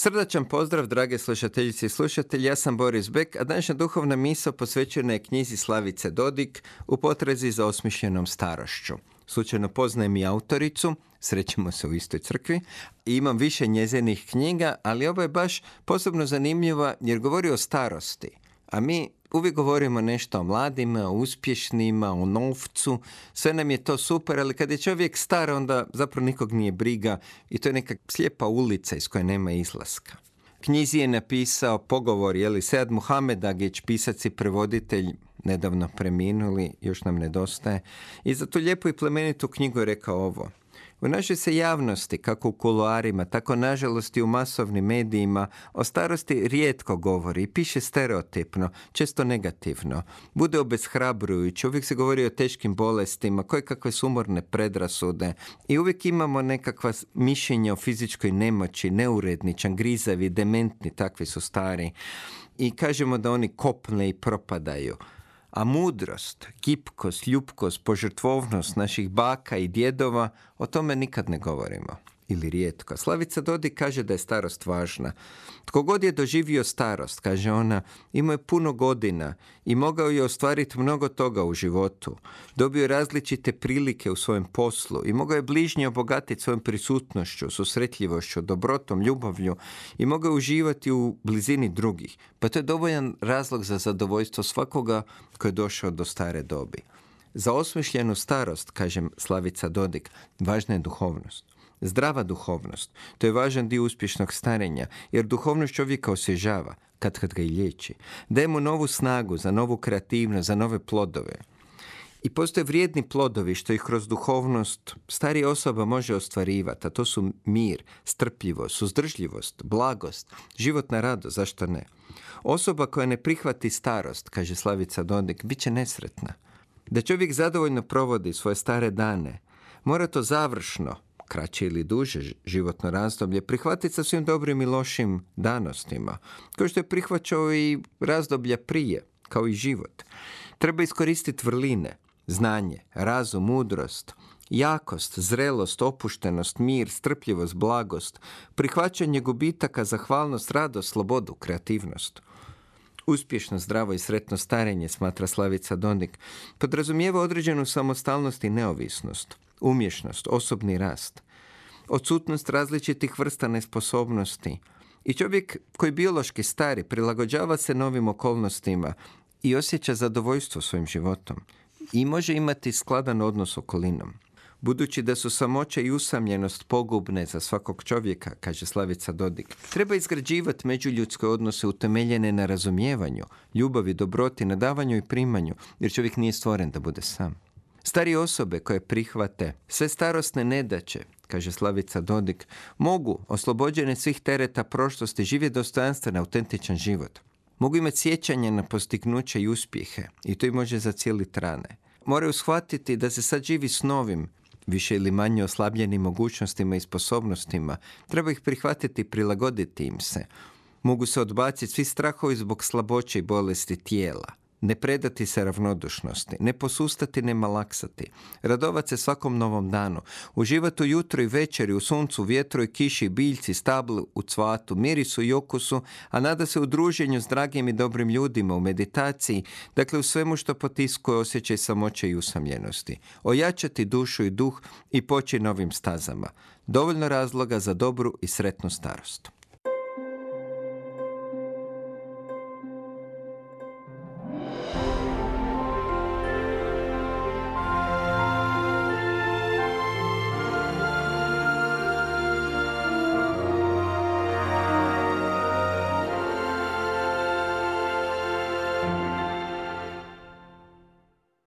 Srdačan pozdrav, drage slušateljice i slušatelji. Ja sam Boris Bek, a današnja duhovna misao posvećena je knjizi Slavice Dodik u potrezi za osmišljenom starošću. Slučajno poznajem i autoricu, srećemo se u istoj crkvi, i imam više njezinih knjiga, ali ovo je baš posebno zanimljiva jer govori o starosti. A mi uvijek govorimo nešto o mladima, o uspješnima, o novcu, sve nam je to super, ali kad je čovjek star, onda zapravo nikog nije briga i to je neka slijepa ulica iz koje nema izlaska. Knjizi je napisao pogovor, je li Sead Muhamedagić, pisac i prevoditelj, nedavno preminuli, još nam nedostaje, i za tu lijepu i plemenitu knjigu je rekao ovo. U našoj se javnosti, kako u kuloarima, tako nažalost i u masovnim medijima, o starosti rijetko govori i piše stereotipno, često negativno. Bude obeshrabrujući, uvijek se govori o teškim bolestima, koje kakve sumorne predrasude i uvijek imamo nekakva mišljenja o fizičkoj nemoći, neuredničan, grizavi, dementni, takvi su stari. I kažemo da oni kopne i propadaju. A mudrost, kipkost, ljubkost, požrtvovnost naših baka i djedova, o tome nikad ne govorimo. Ili rijetko. Slavica Dodi kaže da je starost važna. Tko god je doživio starost, kaže ona, imao je puno godina i mogao je ostvariti mnogo toga u životu. Dobio je različite prilike u svojem poslu i mogao je bližnje obogatiti svojom prisutnošću, susretljivošću, dobrotom, ljubavlju i mogao je uživati u blizini drugih. Pa to je dovoljan razlog za zadovoljstvo svakoga koji je došao do stare dobi. Za osmišljenu starost, kažem Slavica Dodik, važna je duhovnost. Zdrava duhovnost, to je važan dio uspješnog starenja, jer duhovnost čovjeka osježava, kad kad ga i liječi. Daje mu novu snagu za novu kreativnost, za nove plodove. I postoje vrijedni plodovi što ih kroz duhovnost starija osoba može ostvarivati, a to su mir, strpljivost, suzdržljivost, blagost, životna radost, zašto ne? Osoba koja ne prihvati starost, kaže Slavica Dodik, bit će nesretna. Da čovjek zadovoljno provodi svoje stare dane, mora to završno, kraće ili duže životno razdoblje, prihvatiti sa svim dobrim i lošim danostima, kao što je prihvaćao i razdoblja prije, kao i život. Treba iskoristiti vrline, znanje, razum, mudrost, jakost, zrelost, opuštenost, mir, strpljivost, blagost, prihvaćanje gubitaka, zahvalnost, radost, slobodu, kreativnost. Uspješno, zdravo i sretno starenje, smatra Slavica Donik, podrazumijeva određenu samostalnost i neovisnost, umješnost, osobni rast, odsutnost različitih vrsta nesposobnosti. I čovjek koji biološki stari prilagođava se novim okolnostima i osjeća zadovoljstvo svojim životom i može imati skladan odnos okolinom. Budući da su samoća i usamljenost pogubne za svakog čovjeka, kaže Slavica Dodik, treba izgrađivati međuljudske odnose utemeljene na razumijevanju, ljubavi, dobroti, na davanju i primanju, jer čovjek nije stvoren da bude sam. Stari osobe koje prihvate sve starosne nedaće, kaže Slavica Dodik, mogu, oslobođene svih tereta prošlosti, živjeti dostojanstven, autentičan život. Mogu imati sjećanje na postignuće i uspjehe i to i može za cijeli trane. Moraju shvatiti da se sad živi s novim, više ili manje oslabljenim mogućnostima i sposobnostima. Treba ih prihvatiti i prilagoditi im se. Mogu se odbaciti svi strahovi zbog slaboće i bolesti tijela ne predati se ravnodušnosti, ne posustati, ne malaksati, radovat se svakom novom danu, uživati u jutro i večeri, u suncu, vjetru i kiši, biljci, stablu, u cvatu, mirisu i okusu, a nada se u druženju s dragim i dobrim ljudima, u meditaciji, dakle u svemu što potiskuje osjećaj samoće i usamljenosti. Ojačati dušu i duh i poći novim stazama. Dovoljno razloga za dobru i sretnu starost.